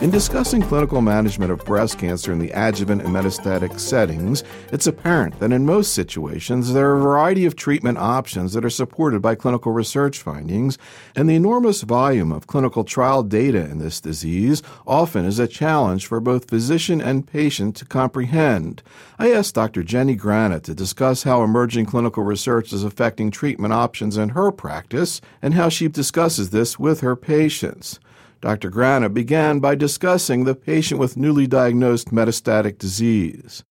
In discussing clinical management of breast cancer in the adjuvant and metastatic settings, it's apparent that in most situations there are a variety of treatment options that are supported by clinical research findings, and the enormous volume of clinical trial data in this disease often is a challenge for both physician and patient to comprehend. I asked Dr. Jenny Granat to discuss how emerging clinical research is affecting treatment options in her practice and how she discusses this with her patients. Dr. Granat began by discussing the patient with newly diagnosed metastatic disease.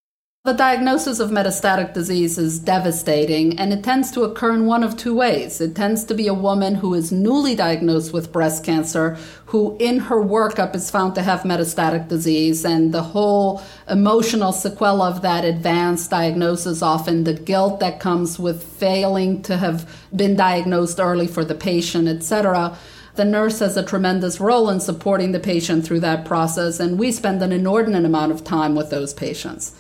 The diagnosis of metastatic disease is devastating, and it tends to occur in one of two ways. It tends to be a woman who is newly diagnosed with breast cancer, who in her workup is found to have metastatic disease, and the whole emotional sequela of that advanced diagnosis, often the guilt that comes with failing to have been diagnosed early for the patient, etc the nurse has a tremendous role in supporting the patient through that process, and we spend an inordinate amount of time with those patients.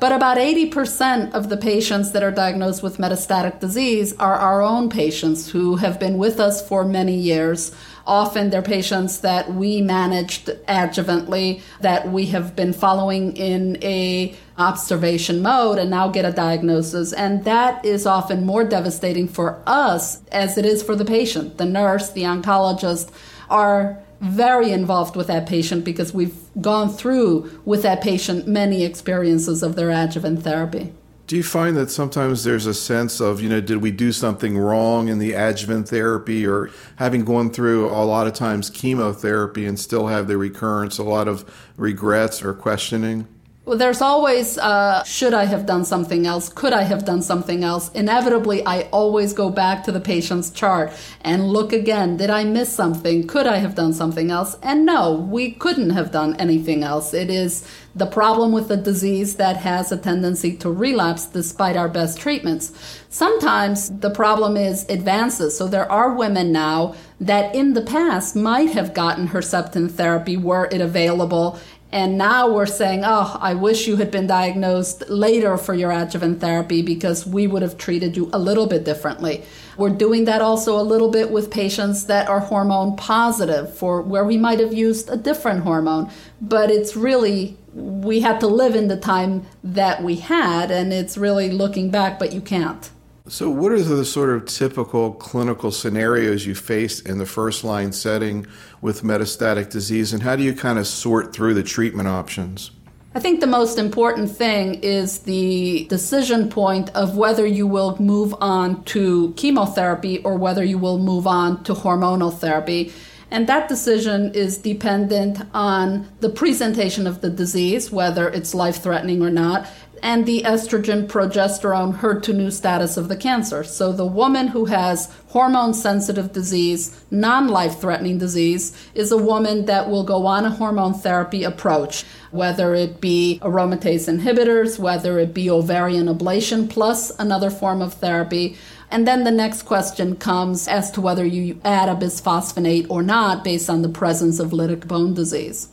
But about 80% of the patients that are diagnosed with metastatic disease are our own patients who have been with us for many years. Often they're patients that we managed adjuvantly, that we have been following in a observation mode and now get a diagnosis. And that is often more devastating for us as it is for the patient. The nurse, the oncologist are very involved with that patient because we've gone through with that patient many experiences of their adjuvant therapy. Do you find that sometimes there's a sense of, you know, did we do something wrong in the adjuvant therapy or having gone through a lot of times chemotherapy and still have the recurrence, a lot of regrets or questioning? Well, there's always, uh, should I have done something else? Could I have done something else? Inevitably, I always go back to the patient's chart and look again. Did I miss something? Could I have done something else? And no, we couldn't have done anything else. It is the problem with the disease that has a tendency to relapse despite our best treatments. Sometimes the problem is advances. So there are women now that in the past might have gotten Herceptin therapy were it available and now we're saying, oh, I wish you had been diagnosed later for your adjuvant therapy because we would have treated you a little bit differently. We're doing that also a little bit with patients that are hormone positive for where we might have used a different hormone. But it's really, we had to live in the time that we had, and it's really looking back, but you can't. So, what are the sort of typical clinical scenarios you face in the first line setting with metastatic disease, and how do you kind of sort through the treatment options? I think the most important thing is the decision point of whether you will move on to chemotherapy or whether you will move on to hormonal therapy. And that decision is dependent on the presentation of the disease, whether it's life threatening or not, and the estrogen, progesterone, HER2 status of the cancer. So the woman who has hormone sensitive disease, non life threatening disease, is a woman that will go on a hormone therapy approach, whether it be aromatase inhibitors, whether it be ovarian ablation plus another form of therapy. And then the next question comes as to whether you add a bisphosphonate or not based on the presence of lytic bone disease.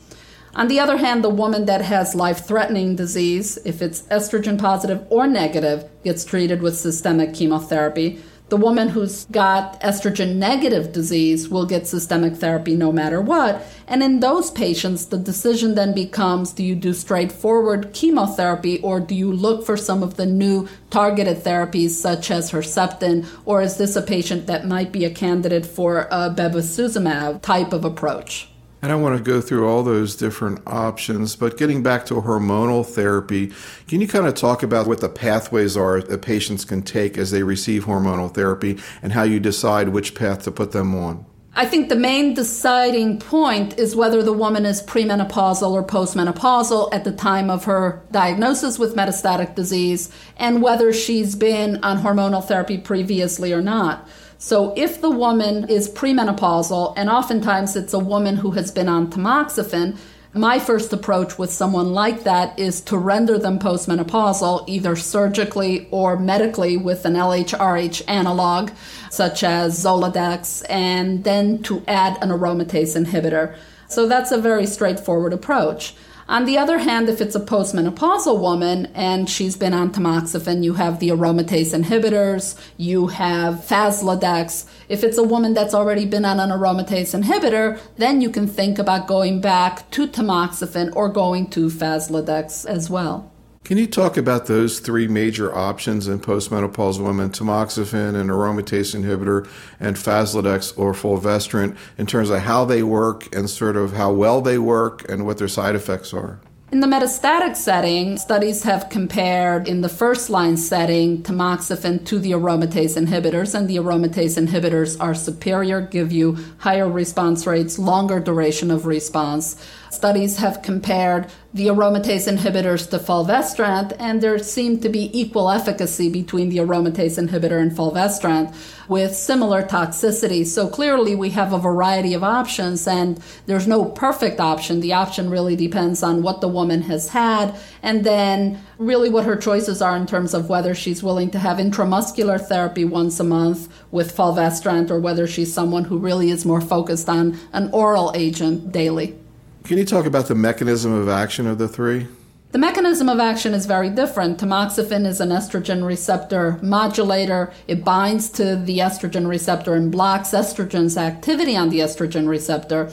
On the other hand, the woman that has life threatening disease, if it's estrogen positive or negative, gets treated with systemic chemotherapy. The woman who's got estrogen negative disease will get systemic therapy no matter what. And in those patients, the decision then becomes do you do straightforward chemotherapy or do you look for some of the new targeted therapies such as Herceptin, or is this a patient that might be a candidate for a bevacizumab type of approach? I want to go through all those different options, but getting back to hormonal therapy, can you kind of talk about what the pathways are that patients can take as they receive hormonal therapy and how you decide which path to put them on? I think the main deciding point is whether the woman is premenopausal or postmenopausal at the time of her diagnosis with metastatic disease and whether she's been on hormonal therapy previously or not. So if the woman is premenopausal, and oftentimes it's a woman who has been on tamoxifen, my first approach with someone like that is to render them postmenopausal either surgically or medically with an LHRH analog, such as Zoladex, and then to add an aromatase inhibitor. So that's a very straightforward approach. On the other hand, if it's a postmenopausal woman and she's been on tamoxifen, you have the aromatase inhibitors, you have Faslodex. If it's a woman that's already been on an aromatase inhibitor, then you can think about going back to tamoxifen or going to Faslodex as well. Can you talk about those three major options in postmenopausal women, tamoxifen, an aromatase inhibitor, and Faslodex or fulvestrant, in terms of how they work and sort of how well they work and what their side effects are? In the metastatic setting, studies have compared in the first line setting tamoxifen to the aromatase inhibitors, and the aromatase inhibitors are superior, give you higher response rates, longer duration of response. Studies have compared the aromatase inhibitors to fulvestrant, and there seemed to be equal efficacy between the aromatase inhibitor and fulvestrant with similar toxicity. So clearly, we have a variety of options, and there's no perfect option. The option really depends on what the woman has had, and then really what her choices are in terms of whether she's willing to have intramuscular therapy once a month with fulvestrant or whether she's someone who really is more focused on an oral agent daily. Can you talk about the mechanism of action of the three? The mechanism of action is very different. Tamoxifen is an estrogen receptor modulator. It binds to the estrogen receptor and blocks estrogen's activity on the estrogen receptor.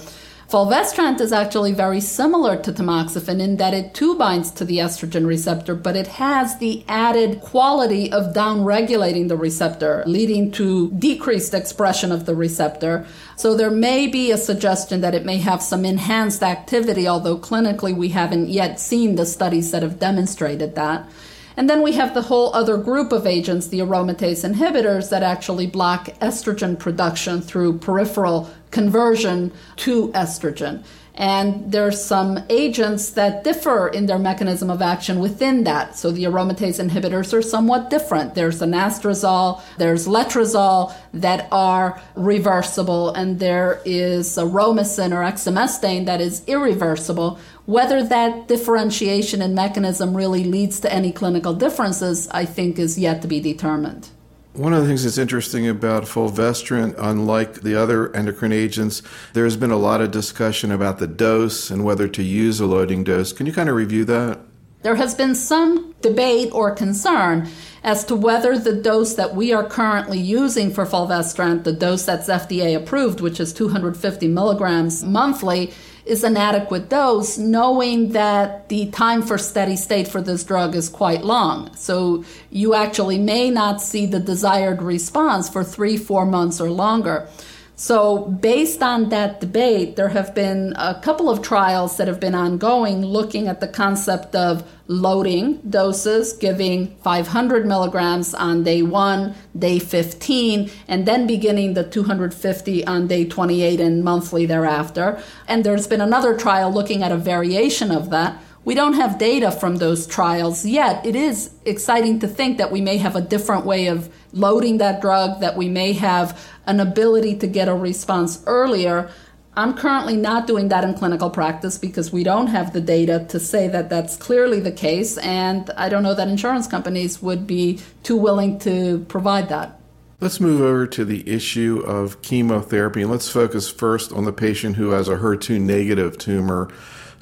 Fulvestrant is actually very similar to tamoxifen in that it too binds to the estrogen receptor, but it has the added quality of downregulating the receptor, leading to decreased expression of the receptor. So there may be a suggestion that it may have some enhanced activity, although clinically we haven't yet seen the studies that have demonstrated that. And then we have the whole other group of agents, the aromatase inhibitors, that actually block estrogen production through peripheral conversion to estrogen. And there's some agents that differ in their mechanism of action within that. So the aromatase inhibitors are somewhat different. There's anastrozole, there's letrozole that are reversible, and there is aromasin or exemestane that is irreversible. Whether that differentiation in mechanism really leads to any clinical differences, I think, is yet to be determined. One of the things that's interesting about fulvestrant, unlike the other endocrine agents, there's been a lot of discussion about the dose and whether to use a loading dose. Can you kind of review that? There has been some debate or concern as to whether the dose that we are currently using for fulvestrant, the dose that's FDA approved, which is 250 milligrams monthly, is an adequate dose, knowing that the time for steady state for this drug is quite long. So you actually may not see the desired response for three, four months or longer. So, based on that debate, there have been a couple of trials that have been ongoing looking at the concept of loading doses, giving 500 milligrams on day one, day 15, and then beginning the 250 on day 28 and monthly thereafter. And there's been another trial looking at a variation of that. We don't have data from those trials yet. It is exciting to think that we may have a different way of loading that drug, that we may have an ability to get a response earlier. I'm currently not doing that in clinical practice because we don't have the data to say that that's clearly the case, and I don't know that insurance companies would be too willing to provide that. Let's move over to the issue of chemotherapy, and let's focus first on the patient who has a HER2 negative tumor.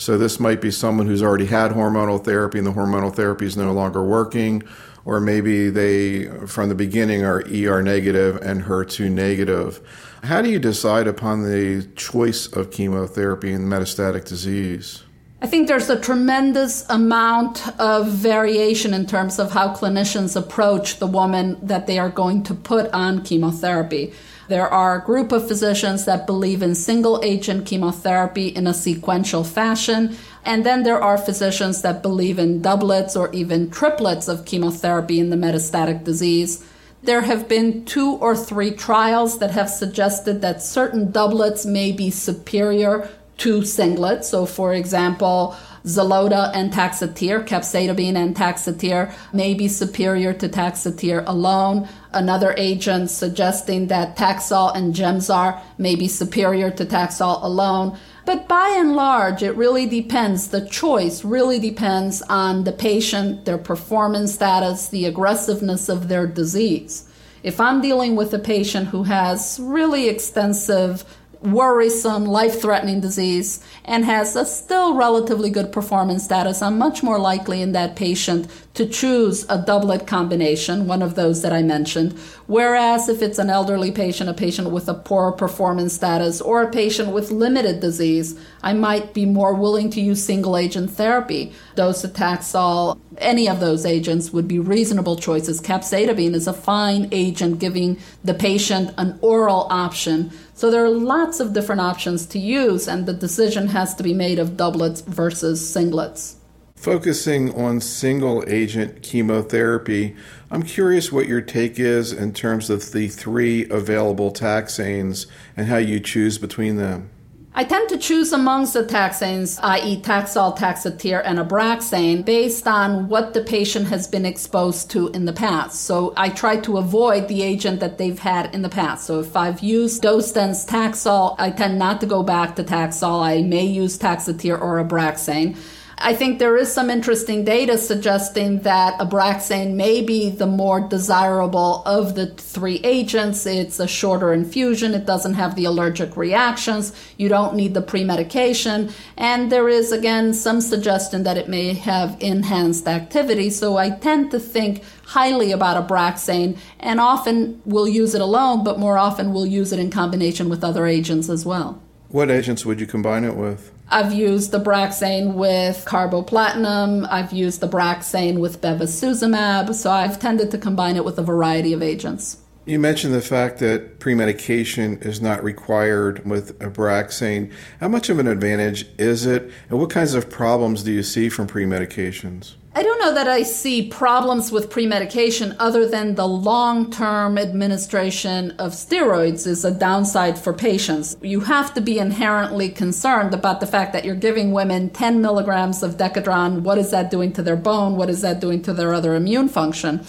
So, this might be someone who's already had hormonal therapy and the hormonal therapy is no longer working, or maybe they, from the beginning, are ER negative and HER2 negative. How do you decide upon the choice of chemotherapy in metastatic disease? I think there's a tremendous amount of variation in terms of how clinicians approach the woman that they are going to put on chemotherapy. There are a group of physicians that believe in single agent chemotherapy in a sequential fashion. And then there are physicians that believe in doublets or even triplets of chemotherapy in the metastatic disease. There have been two or three trials that have suggested that certain doublets may be superior to singlets. So, for example, Xeloda and Taxotere, capecitabine and Taxotere, may be superior to Taxotere alone. Another agent suggesting that Taxol and Gemzar may be superior to Taxol alone. But by and large, it really depends. The choice really depends on the patient, their performance status, the aggressiveness of their disease. If I'm dealing with a patient who has really extensive worrisome, life threatening disease and has a still relatively good performance status, I'm much more likely in that patient to choose a doublet combination, one of those that I mentioned. Whereas if it's an elderly patient, a patient with a poor performance status, or a patient with limited disease, I might be more willing to use single agent therapy. Docetaxel, any of those agents would be reasonable choices. Capecitabine is a fine agent giving the patient an oral option. So there are lots of different options to use, and the decision has to be made of doublets versus singlets. Focusing on single agent chemotherapy, I'm curious what your take is in terms of the three available taxanes and how you choose between them. I tend to choose amongst the taxanes, i.e., Taxol, Taxotere, and Abraxane, based on what the patient has been exposed to in the past. So I try to avoid the agent that they've had in the past. So if I've used dose dense Taxol, I tend not to go back to Taxol. I may use Taxotere or Abraxane. I think there is some interesting data suggesting that Abraxane may be the more desirable of the three agents. It's a shorter infusion, it doesn't have the allergic reactions, you don't need the pre medication, and there is again some suggestion that it may have enhanced activity. So I tend to think highly about Abraxane and often will use it alone, but more often will use it in combination with other agents as well. What agents would you combine it with? I've used the Abraxane with carboplatin. I've used the Abraxane with bevacizumab. So I've tended to combine it with a variety of agents. You mentioned the fact that pre-medication is not required with Abraxane. How much of an advantage is it, and what kinds of problems do you see from pre-medications? I don't know that I see problems with pre medication other than the long term administration of steroids is a downside for patients. You have to be inherently concerned about the fact that you're giving women 10 milligrams of Decadron. What is that doing to their bone? What is that doing to their other immune function?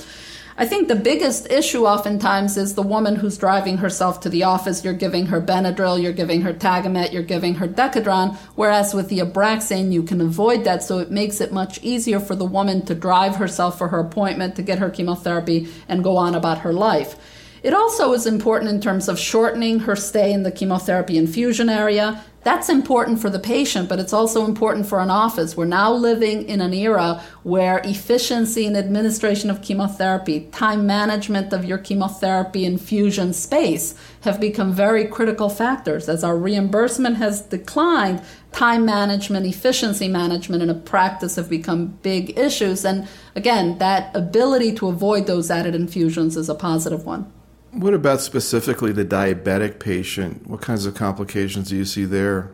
I think the biggest issue oftentimes is the woman who's driving herself to the office. You're giving her Benadryl, you're giving her Tagamet, you're giving her Decadron, whereas with the Abraxane, you can avoid that. So it makes it much easier for the woman to drive herself for her appointment, to get her chemotherapy, and go on about her life. It also is important in terms of shortening her stay in the chemotherapy infusion area. That's important for the patient, but it's also important for an office. We're now living in an era where efficiency in administration of chemotherapy, time management of your chemotherapy infusion space have become very critical factors. As our reimbursement has declined, time management, efficiency management in a practice have become big issues. And again, that ability to avoid those added infusions is a positive one. What about specifically the diabetic patient? What kinds of complications do you see there?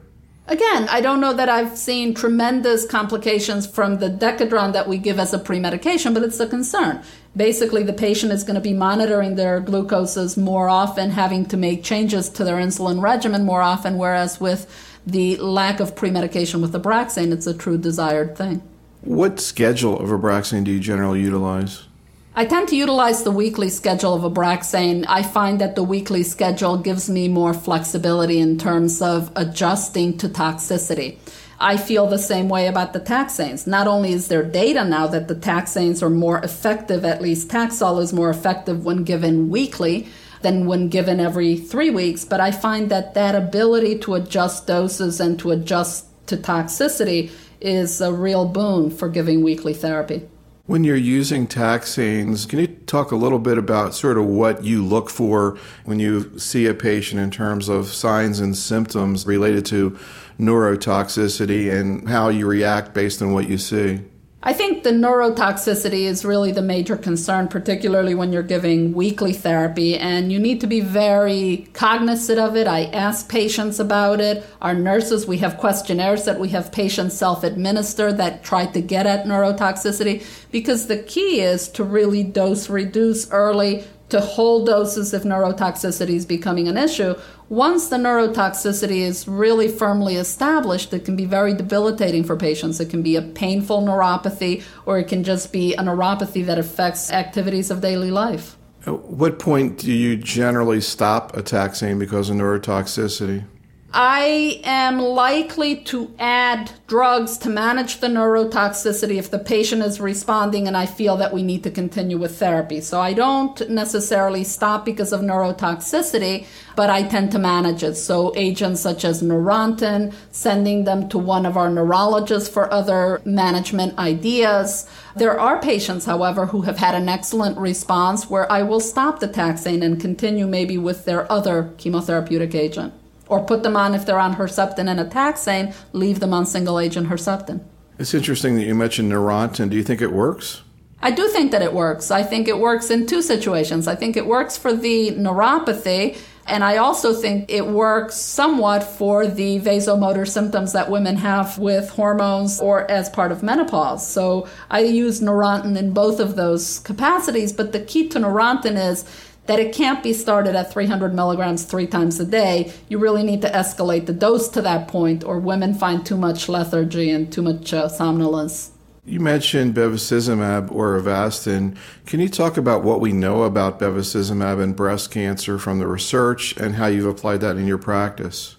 Again, I don't know that I've seen tremendous complications from the Decadron that we give as a pre medication, but it's a concern. Basically, the patient is going to be monitoring their glucoses more often, having to make changes to their insulin regimen more often, whereas with the lack of pre medication with Abraxane, it's a true desired thing. What schedule of Abraxane do you generally utilize? I tend to utilize the weekly schedule of Abraxane. I find that the weekly schedule gives me more flexibility in terms of adjusting to toxicity. I feel the same way about the taxanes. Not only is there data now that the taxanes are more effective, at least Taxol is more effective when given weekly than when given every three weeks, but I find that that ability to adjust doses and to adjust to toxicity is a real boon for giving weekly therapy. When you're using taxanes, can you talk a little bit about sort of what you look for when you see a patient in terms of signs and symptoms related to neurotoxicity and how you react based on what you see? I think the neurotoxicity is really the major concern, particularly when you're giving weekly therapy, and you need to be very cognizant of it. I ask patients about it. Our nurses, we have questionnaires that we have patients self administer that try to get at neurotoxicity because the key is to really dose reduce early, to whole doses if neurotoxicity is becoming an issue. Once the neurotoxicity is really firmly established, it can be very debilitating for patients. It can be a painful neuropathy, or it can just be a neuropathy that affects activities of daily life. At what point do you generally stop a taxane because of neurotoxicity? I am likely to add drugs to manage the neurotoxicity if the patient is responding and I feel that we need to continue with therapy. So I don't necessarily stop because of neurotoxicity, but I tend to manage it. So agents such as Neurontin, sending them to one of our neurologists for other management ideas. There are patients, however, who have had an excellent response where I will stop the taxane and continue maybe with their other chemotherapeutic agent or put them on if they're on Herceptin and a taxane, leave them on single agent Herceptin. It's interesting that you mentioned Neurontin. Do you think it works? I do think that it works. I think it works in two situations. I think it works for the neuropathy, and I also think it works somewhat for the vasomotor symptoms that women have with hormones or as part of menopause. So I use Neurontin in both of those capacities, but the key to Neurontin is that it can't be started at 300 milligrams three times a day. You really need to escalate the dose to that point, or women find too much lethargy and too much uh, somnolence. You mentioned bevacizumab or Avastin. Can you talk about what we know about bevacizumab and breast cancer from the research and how you've applied that in your practice?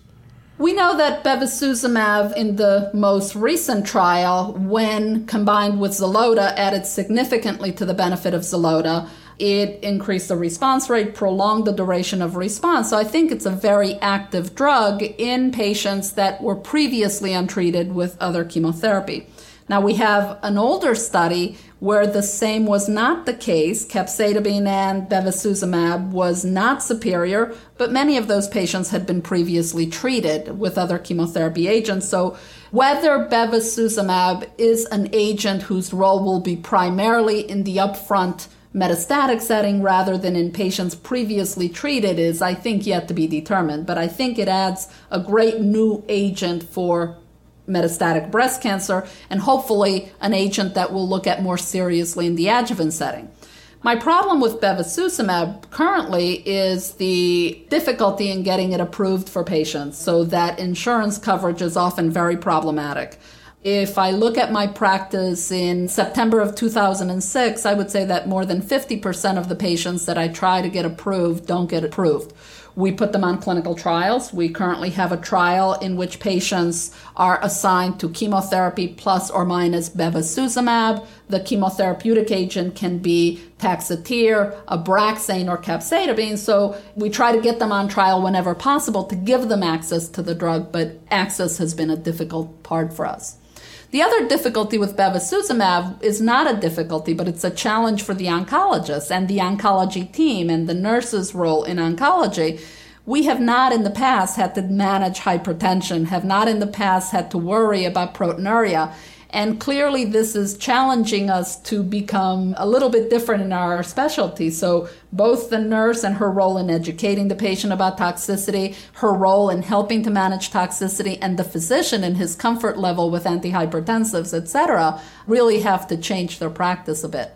We know that bevacizumab in the most recent trial, when combined with Xeloda, added significantly to the benefit of Xeloda it increased the response rate, prolonged the duration of response. So I think it's a very active drug in patients that were previously untreated with other chemotherapy. Now we have an older study where the same was not the case. Capecitabine and bevacizumab was not superior, but many of those patients had been previously treated with other chemotherapy agents. So whether bevacizumab is an agent whose role will be primarily in the upfront metastatic setting rather than in patients previously treated is, I think, yet to be determined. But I think it adds a great new agent for metastatic breast cancer and hopefully an agent that we'll look at more seriously in the adjuvant setting. My problem with bevacizumab currently is the difficulty in getting it approved for patients so that insurance coverage is often very problematic. If I look at my practice in September of 2006, I would say that more than 50% of the patients that I try to get approved don't get approved. We put them on clinical trials. We currently have a trial in which patients are assigned to chemotherapy plus or minus bevacizumab. The chemotherapeutic agent can be Taxotere, Abraxane, or capecitabine. So we try to get them on trial whenever possible to give them access to the drug, but access has been a difficult part for us. The other difficulty with bevacizumab is not a difficulty, but it's a challenge for the oncologist and the oncology team and the nurse's role in oncology. We have not in the past had to manage hypertension, have not in the past had to worry about proteinuria. And clearly, this is challenging us to become a little bit different in our specialty. So, both the nurse and her role in educating the patient about toxicity, her role in helping to manage toxicity, and the physician in his comfort level with antihypertensives, etc., really have to change their practice a bit.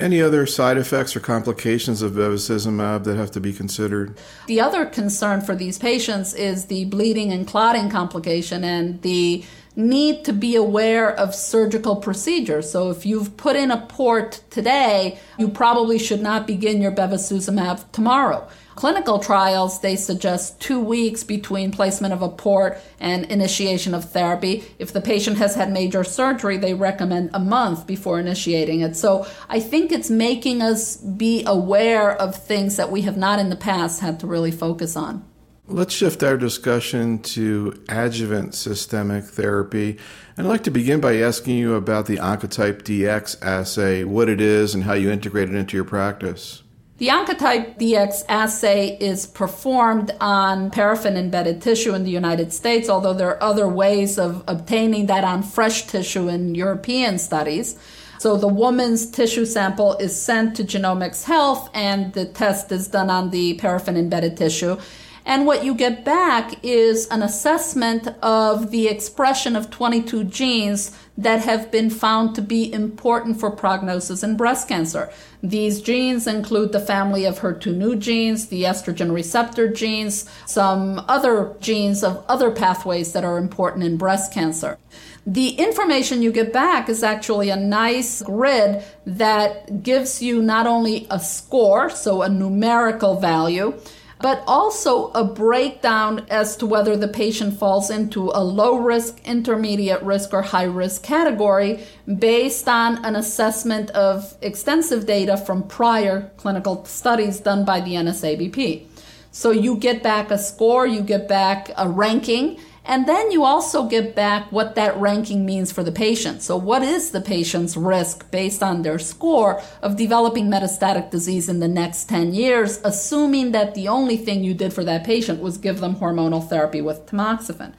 Any other side effects or complications of bevacizumab that have to be considered? The other concern for these patients is the bleeding and clotting complication and the need to be aware of surgical procedures. So if you've put in a port today, you probably should not begin your bevacizumab tomorrow. Clinical trials, they suggest two weeks between placement of a port and initiation of therapy. If the patient has had major surgery, they recommend a month before initiating it. So I think it's making us be aware of things that we have not in the past had to really focus on. Let's shift our discussion to adjuvant systemic therapy. And I'd like to begin by asking you about the Oncotype DX assay, what it is, and how you integrate it into your practice. The Oncotype DX assay is performed on paraffin embedded tissue in the United States, although there are other ways of obtaining that on fresh tissue in European studies. So the woman's tissue sample is sent to Genomics Health, and the test is done on the paraffin embedded tissue. And what you get back is an assessment of the expression of 22 genes that have been found to be important for prognosis in breast cancer. These genes include the family of HER2/neu genes, the estrogen receptor genes, some other genes of other pathways that are important in breast cancer. The information you get back is actually a nice grid that gives you not only a score, so a numerical value, but also a breakdown as to whether the patient falls into a low risk, intermediate risk, or high risk category based on an assessment of extensive data from prior clinical studies done by the NSABP. So you get back a score, you get back a ranking, and then you also get back what that ranking means for the patient. So, what is the patient's risk based on their score of developing metastatic disease in the next 10 years, assuming that the only thing you did for that patient was give them hormonal therapy with tamoxifen?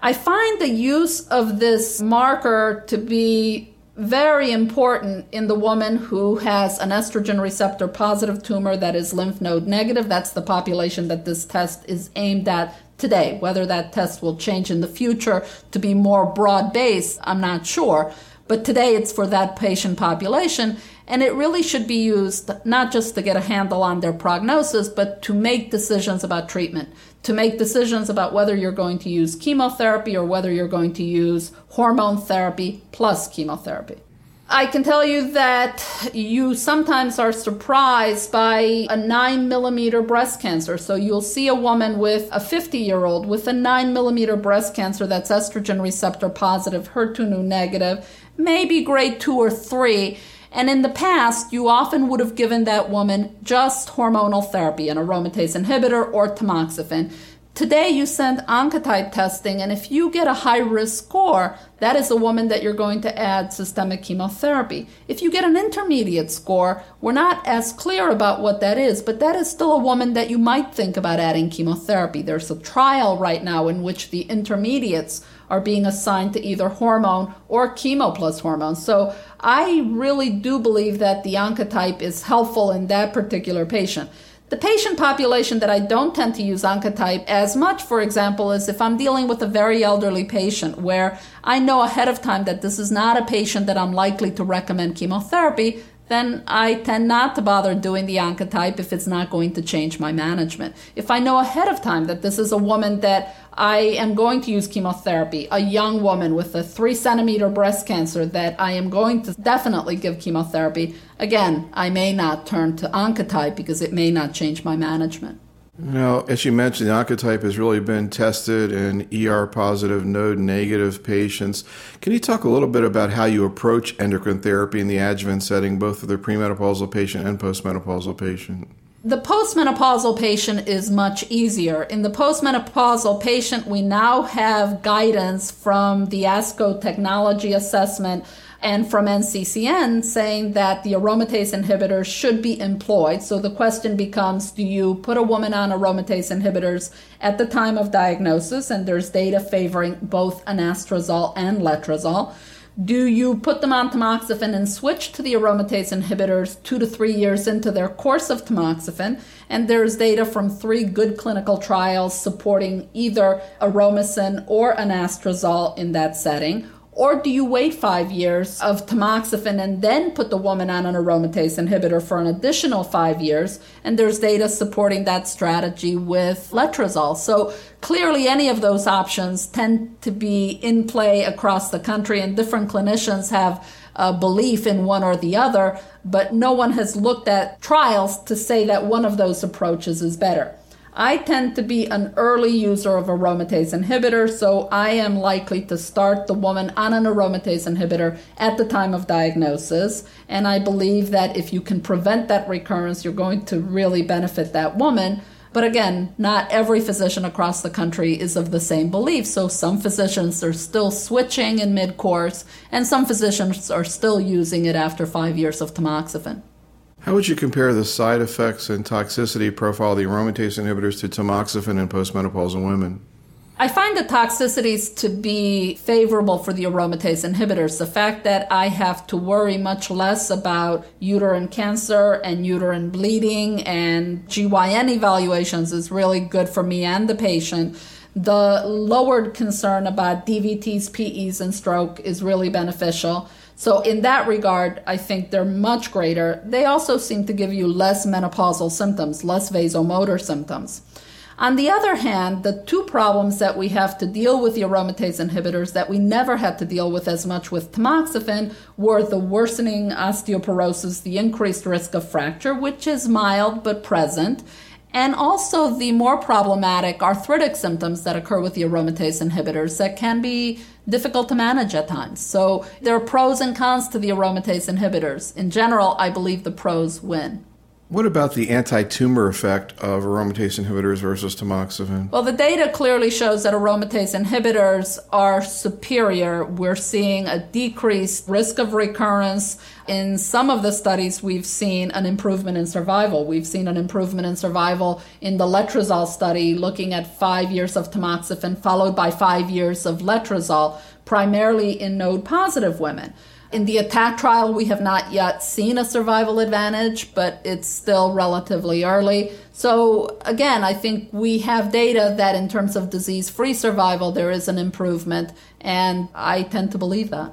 I find the use of this marker to be very important in the woman who has an estrogen receptor positive tumor that is lymph node negative. That's the population that this test is aimed at today. Whether that test will change in the future to be more broad based, I'm not sure. But today it's for that patient population. And it really should be used not just to get a handle on their prognosis, but to make decisions about treatment, to make decisions about whether you're going to use chemotherapy or whether you're going to use hormone therapy plus chemotherapy. I can tell you that you sometimes are surprised by a 9 millimeter breast cancer. So you'll see a woman with a 50 year old with a 9 millimeter breast cancer that's estrogen receptor positive, HER2 negative, maybe grade 2 or 3 and in the past, you often would have given that woman just hormonal therapy, an aromatase inhibitor or tamoxifen. Today, you send oncotype testing, and if you get a high risk score, that is a woman that you're going to add systemic chemotherapy. If you get an intermediate score, we're not as clear about what that is, but that is still a woman that you might think about adding chemotherapy. There's a trial right now in which the intermediates are being assigned to either hormone or chemo plus hormone. So I really do believe that the oncotype is helpful in that particular patient. The patient population that I don't tend to use oncotype as much, for example, is if I'm dealing with a very elderly patient where I know ahead of time that this is not a patient that I'm likely to recommend chemotherapy, then I tend not to bother doing the oncotype if it's not going to change my management. If I know ahead of time that this is a woman that I am going to use chemotherapy, a young woman with a three centimeter breast cancer that I am going to definitely give chemotherapy, again, I may not turn to oncotype because it may not change my management. Now, as you mentioned, the oncotype has really been tested in ER positive, node negative patients. Can you talk a little bit about how you approach endocrine therapy in the adjuvant setting, both for the premenopausal patient and postmenopausal patient? The postmenopausal patient is much easier. In the postmenopausal patient, we now have guidance from the ASCO technology assessment and from NCCN saying that the aromatase inhibitors should be employed. So the question becomes do you put a woman on aromatase inhibitors at the time of diagnosis? And there's data favoring both anastrozole and letrozole. Do you put them on tamoxifen and switch to the aromatase inhibitors two to three years into their course of tamoxifen? And there's data from three good clinical trials supporting either aromasin or anastrozole in that setting. Or do you wait five years of tamoxifen and then put the woman on an aromatase inhibitor for an additional five years? And there's data supporting that strategy with letrozole. So clearly, any of those options tend to be in play across the country, and different clinicians have a belief in one or the other, but no one has looked at trials to say that one of those approaches is better. I tend to be an early user of aromatase inhibitor, so I am likely to start the woman on an aromatase inhibitor at the time of diagnosis. And I believe that if you can prevent that recurrence, you're going to really benefit that woman. But again, not every physician across the country is of the same belief. So some physicians are still switching in mid course, and some physicians are still using it after five years of tamoxifen. How would you compare the side effects and toxicity profile of the aromatase inhibitors to tamoxifen in postmenopausal women? I find the toxicities to be favorable for the aromatase inhibitors. The fact that I have to worry much less about uterine cancer and uterine bleeding and GYN evaluations is really good for me and the patient. The lowered concern about DVTs, PEs, and stroke is really beneficial. So, in that regard, I think they're much greater. They also seem to give you less menopausal symptoms, less vasomotor symptoms. On the other hand, the two problems that we have to deal with the aromatase inhibitors that we never had to deal with as much with tamoxifen were the worsening osteoporosis, the increased risk of fracture, which is mild but present, and also the more problematic arthritic symptoms that occur with the aromatase inhibitors that can be difficult to manage at times. So there are pros and cons to the aromatase inhibitors. In general, I believe the pros win. What about the anti tumor effect of aromatase inhibitors versus tamoxifen? Well, the data clearly shows that aromatase inhibitors are superior. We're seeing a decreased risk of recurrence. In some of the studies, we've seen an improvement in survival. We've seen an improvement in survival in the letrozole study, looking at five years of tamoxifen followed by five years of letrozole, primarily in node positive women. In the ATAC trial, we have not yet seen a survival advantage, but it's still relatively early. So, again, I think we have data that in terms of disease free survival, there is an improvement, and I tend to believe that.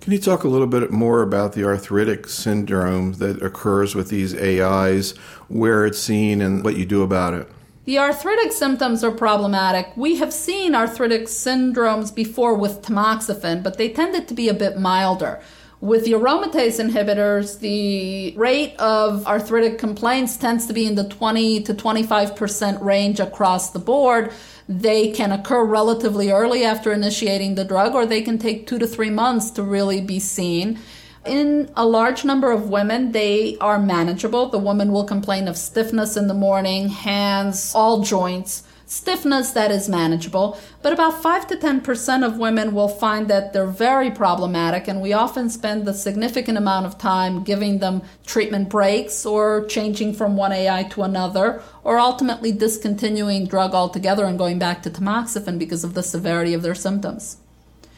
Can you talk a little bit more about the arthritic syndrome that occurs with these AIs, where it's seen, and what you do about it? The arthritic symptoms are problematic. We have seen arthritic syndromes before with tamoxifen, but they tended to be a bit milder. With the aromatase inhibitors, the rate of arthritic complaints tends to be in the 20 to 25% range across the board. They can occur relatively early after initiating the drug, or they can take two to three months to really be seen. In a large number of women, they are manageable. The woman will complain of stiffness in the morning, hands, all joints. Stiffness that is manageable, but about 5 to 10% of women will find that they're very problematic, and we often spend a significant amount of time giving them treatment breaks or changing from one AI to another, or ultimately discontinuing drug altogether and going back to tamoxifen because of the severity of their symptoms.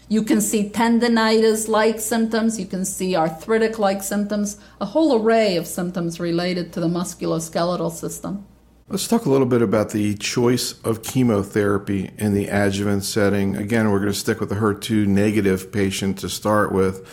You can see tendonitis like symptoms, you can see arthritic like symptoms, a whole array of symptoms related to the musculoskeletal system. Let's talk a little bit about the choice of chemotherapy in the adjuvant setting. Again, we're going to stick with the HER2 negative patient to start with.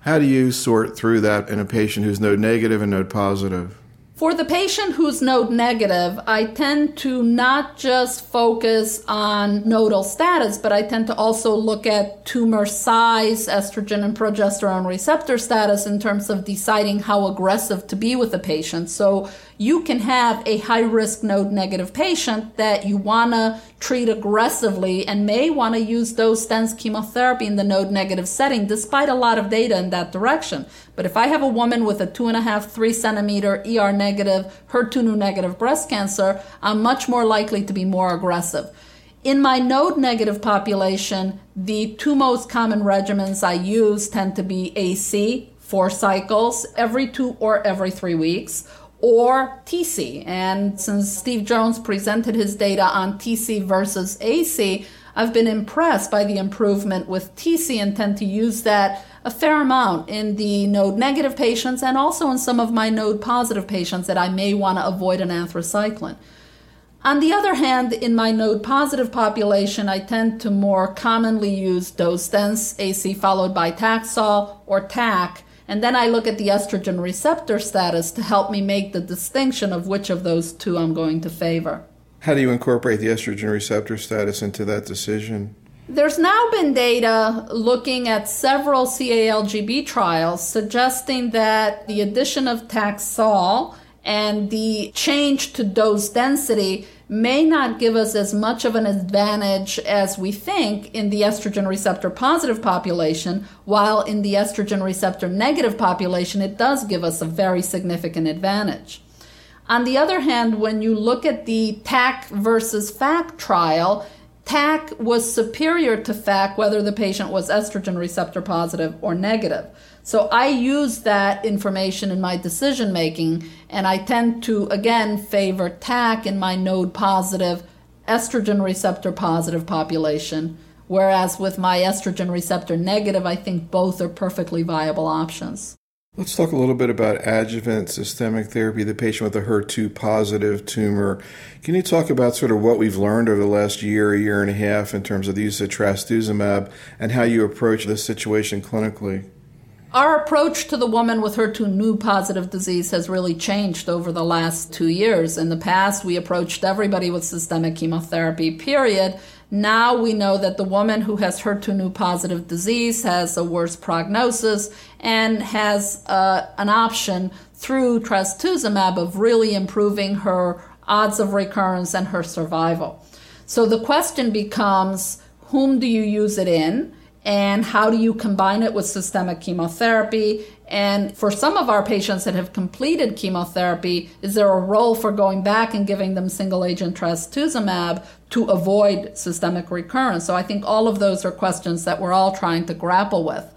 How do you sort through that in a patient who's node negative and node positive? For the patient who's node negative, I tend to not just focus on nodal status, but I tend to also look at tumor size, estrogen and progesterone receptor status in terms of deciding how aggressive to be with the patient. So you can have a high risk node negative patient that you want to treat aggressively and may want to use dose dense chemotherapy in the node negative setting, despite a lot of data in that direction. But if I have a woman with a two and a half, three centimeter ER negative, HER2 negative breast cancer, I'm much more likely to be more aggressive. In my node negative population, the two most common regimens I use tend to be AC, four cycles, every two or every three weeks, or TC. And since Steve Jones presented his data on TC versus AC, I've been impressed by the improvement with TC and tend to use that a fair amount in the node negative patients and also in some of my node positive patients that I may want to avoid an anthracycline. On the other hand, in my node positive population, I tend to more commonly use dose dense AC followed by Taxol or TAC and then I look at the estrogen receptor status to help me make the distinction of which of those two I'm going to favor. How do you incorporate the estrogen receptor status into that decision? There's now been data looking at several CALGB trials suggesting that the addition of Taxol and the change to dose density may not give us as much of an advantage as we think in the estrogen receptor positive population, while in the estrogen receptor negative population, it does give us a very significant advantage. On the other hand, when you look at the TAC versus FAC trial, TAC was superior to FAC whether the patient was estrogen receptor positive or negative. So I use that information in my decision making, and I tend to, again, favor TAC in my node positive, estrogen receptor positive population. Whereas with my estrogen receptor negative, I think both are perfectly viable options. Let's talk a little bit about adjuvant systemic therapy, the patient with a HER2 positive tumor. Can you talk about sort of what we've learned over the last year, year and a half in terms of the use of trastuzumab and how you approach this situation clinically? Our approach to the woman with HER2/neu positive disease has really changed over the last two years. In the past, we approached everybody with systemic chemotherapy, period. Now we know that the woman who has HER2/neu positive disease has a worse prognosis and has uh, an option through trastuzumab of really improving her odds of recurrence, and her survival. So the question becomes whom do you use it in? And how do you combine it with systemic chemotherapy? And for some of our patients that have completed chemotherapy, is there a role for going back and giving them single agent trastuzumab to avoid systemic recurrence? So I think all of those are questions that we're all trying to grapple with.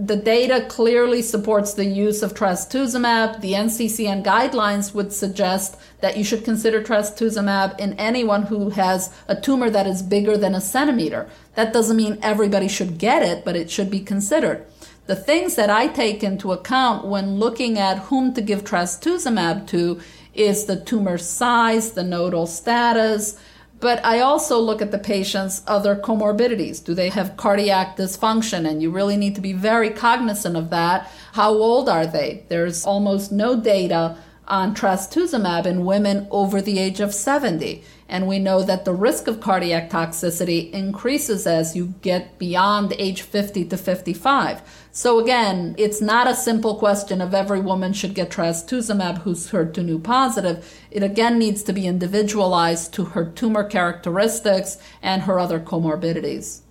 The data clearly supports the use of trastuzumab. The NCCN guidelines would suggest that you should consider trastuzumab in anyone who has a tumor that is bigger than a centimeter. That doesn't mean everybody should get it, but it should be considered. The things that I take into account when looking at whom to give trastuzumab to is the tumor size, the nodal status, but I also look at the patient's other comorbidities. Do they have cardiac dysfunction? And you really need to be very cognizant of that. How old are they? There's almost no data on trastuzumab in women over the age of 70. And we know that the risk of cardiac toxicity increases as you get beyond age 50 to 55. So again, it's not a simple question of every woman should get trastuzumab who's HER2 positive. It again needs to be individualized to her tumor characteristics and her other comorbidities.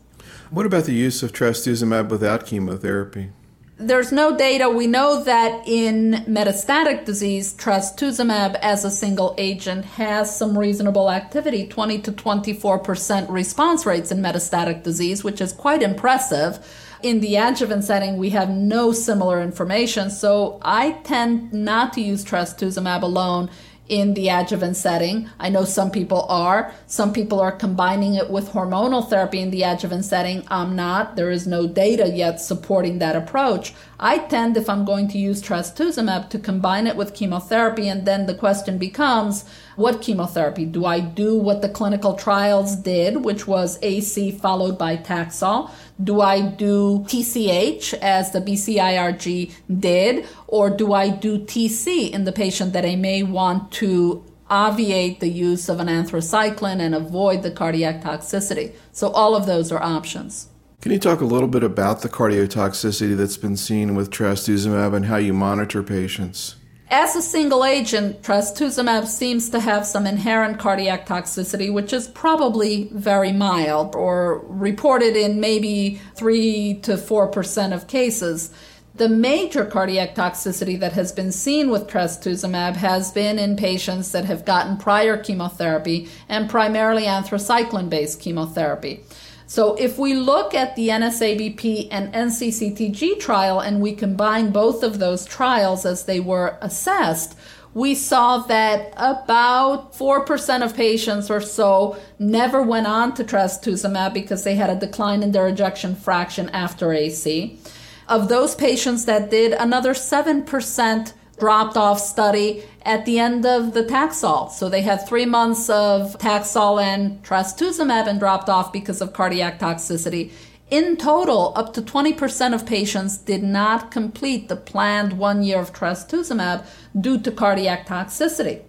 What about the use of trastuzumab without chemotherapy? There's no data. We know that in metastatic disease, trastuzumab as a single agent has some reasonable activity, 20 to 24% response rates in metastatic disease, which is quite impressive. In the adjuvant setting, we have no similar information, so I tend not to use trastuzumab alone in the adjuvant setting. I know some people are. Some people are combining it with hormonal therapy in the adjuvant setting. I'm not. There is no data yet supporting that approach. I tend, if I'm going to use trastuzumab, to combine it with chemotherapy, and then the question becomes what chemotherapy? Do I do what the clinical trials did, which was AC followed by Taxol? Do I do TCH as the BCIRG did, or do I do TC in the patient that I may want to obviate the use of an anthracycline and avoid the cardiac toxicity? So, all of those are options. Can you talk a little bit about the cardiotoxicity that's been seen with trastuzumab and how you monitor patients? As a single agent, trastuzumab seems to have some inherent cardiac toxicity, which is probably very mild or reported in maybe 3 to 4% of cases. The major cardiac toxicity that has been seen with trastuzumab has been in patients that have gotten prior chemotherapy and primarily anthracycline based chemotherapy. So if we look at the NSABP and NCCTG trial and we combine both of those trials as they were assessed, we saw that about 4% of patients or so never went on to trastuzumab because they had a decline in their ejection fraction after AC. Of those patients that did, another 7% dropped off study at the end of the Taxol. So they had three months of Taxol and trastuzumab and dropped off because of cardiac toxicity. In total, up to 20% of patients did not complete the planned one year of trastuzumab due to cardiac toxicity.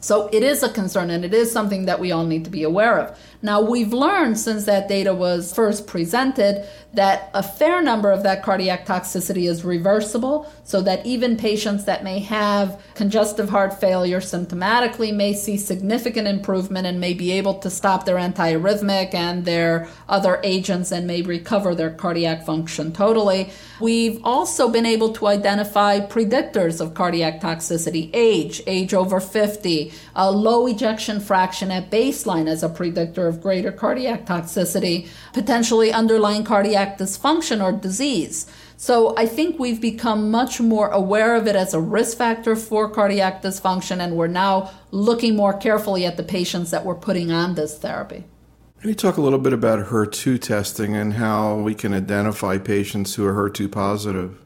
So it is a concern and it is something that we all need to be aware of. Now, we've learned since that data was first presented that a fair number of that cardiac toxicity is reversible, so that even patients that may have congestive heart failure symptomatically may see significant improvement and may be able to stop their antiarrhythmic and their other agents and may recover their cardiac function totally. We've also been able to identify predictors of cardiac toxicity age, age over 50, a low ejection fraction at baseline as a predictor of greater cardiac toxicity, potentially underlying cardiac dysfunction or disease. So I think we've become much more aware of it as a risk factor for cardiac dysfunction, and we're now looking more carefully at the patients that we're putting on this therapy. Can you talk a little bit about HER2 testing and how we can identify patients who are HER2 positive?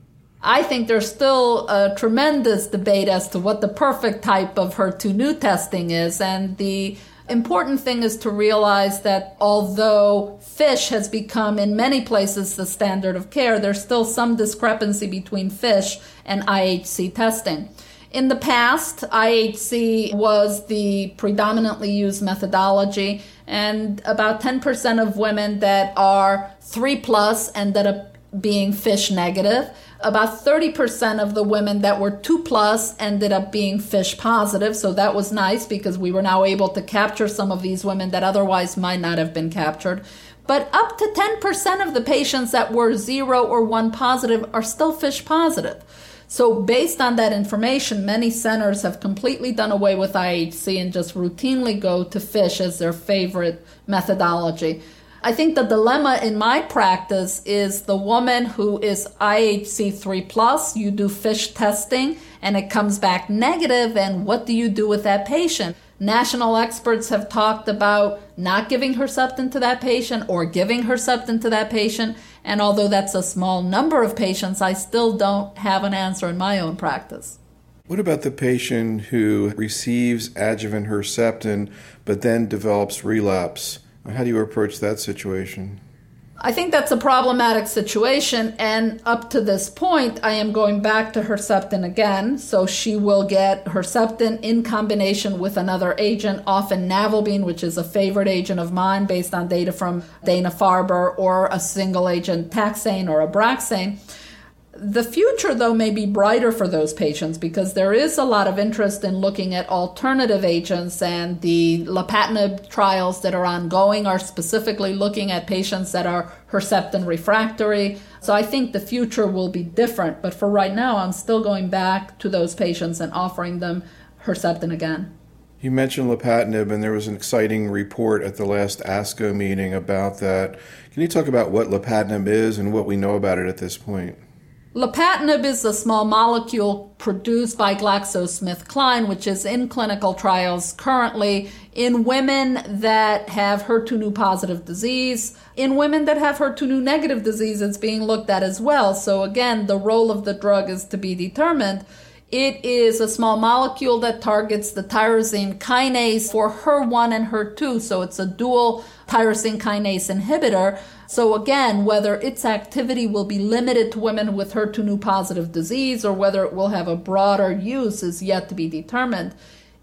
I think there's still a tremendous debate as to what the perfect type of HER2/neu testing is, and the important thing is to realize that although FISH has become in many places the standard of care, there's still some discrepancy between FISH and IHC testing. In the past, IHC was the predominantly used methodology, and about 10% of women that are 3 plus and up being FISH negative. About 30% of the women that were 2 plus ended up being FISH positive. So that was nice because we were now able to capture some of these women that otherwise might not have been captured. But up to 10% of the patients that were 0 or 1 positive are still FISH positive. So, based on that information, many centers have completely done away with IHC and just routinely go to FISH as their favorite methodology. I think the dilemma in my practice is the woman who is IHC3 plus, you do FISH testing and it comes back negative, and what do you do with that patient? National experts have talked about not giving Herceptin to that patient or giving Herceptin to that patient. And although that's a small number of patients, I still don't have an answer in my own practice. What about the patient who receives adjuvant Herceptin but then develops relapse? How do you approach that situation? I think that's a problematic situation. And up to this point, I am going back to Herceptin again. So she will get Herceptin in combination with another agent, often Navelbine, which is a favorite agent of mine based on data from Dana Farber, or a single agent taxane or Abraxane. The future, though, may be brighter for those patients because there is a lot of interest in looking at alternative agents, and the lapatinib trials that are ongoing are specifically looking at patients that are Herceptin refractory. So I think the future will be different, but for right now, I'm still going back to those patients and offering them Herceptin again. You mentioned lapatinib, and there was an exciting report at the last ASCO meeting about that. Can you talk about what lapatinib is and what we know about it at this point? Lapatinib is a small molecule produced by GlaxoSmithKline, which is in clinical trials currently in women that have HER2/neu positive disease. In women that have HER2/neu negative disease, it's being looked at as well. So, again, the role of the drug is to be determined. It is a small molecule that targets the tyrosine kinase for HER1 and HER2, so it's a dual tyrosine kinase inhibitor. So again, whether its activity will be limited to women with HER2/neu positive disease or whether it will have a broader use is yet to be determined.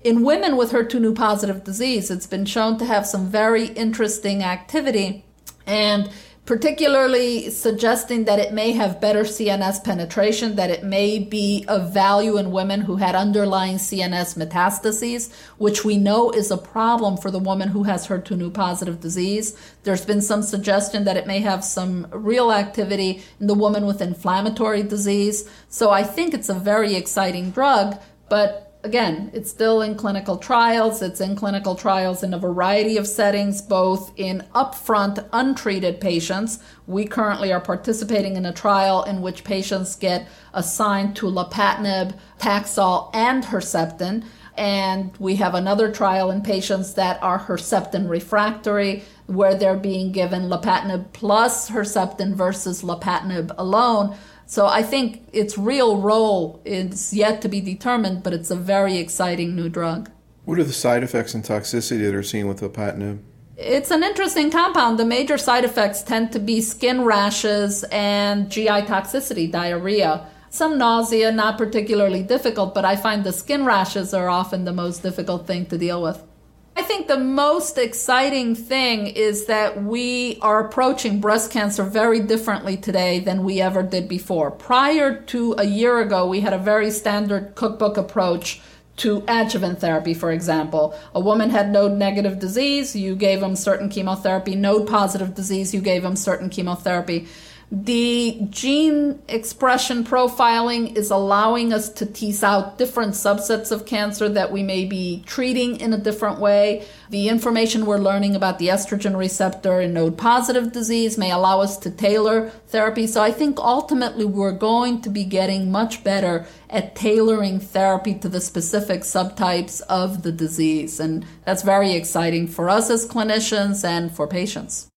In women with HER2/neu positive disease, it's been shown to have some very interesting activity. And particularly suggesting that it may have better CNS penetration, that it may be of value in women who had underlying CNS metastases, which we know is a problem for the woman who has HER2/neu positive disease. There's been some suggestion that it may have some real activity in the woman with inflammatory disease. So I think it's a very exciting drug, but again, it's still in clinical trials. It's in clinical trials in a variety of settings, both in upfront untreated patients. We currently are participating in a trial in which patients get assigned to lapatinib, Taxol, and Herceptin. And we have another trial in patients that are Herceptin refractory, where they're being given lapatinib plus Herceptin versus lapatinib alone. So I think its real role is yet to be determined, but it's a very exciting new drug. What are the side effects and toxicity that are seen with lapatinib? It's an interesting compound. The major side effects tend to be skin rashes and GI toxicity, diarrhea. Some nausea, not particularly difficult, but I find the skin rashes are often the most difficult thing to deal with. I think the most exciting thing is that we are approaching breast cancer very differently today than we ever did before. Prior to a year ago, we had a very standard cookbook approach to adjuvant therapy, for example. A woman had node negative disease, you gave them certain chemotherapy. Node positive disease, you gave them certain chemotherapy. The gene expression profiling is allowing us to tease out different subsets of cancer that we may be treating in a different way. The information we're learning about the estrogen receptor in node positive disease may allow us to tailor therapy. So I think ultimately we're going to be getting much better at tailoring therapy to the specific subtypes of the disease. And that's very exciting for us as clinicians and for patients.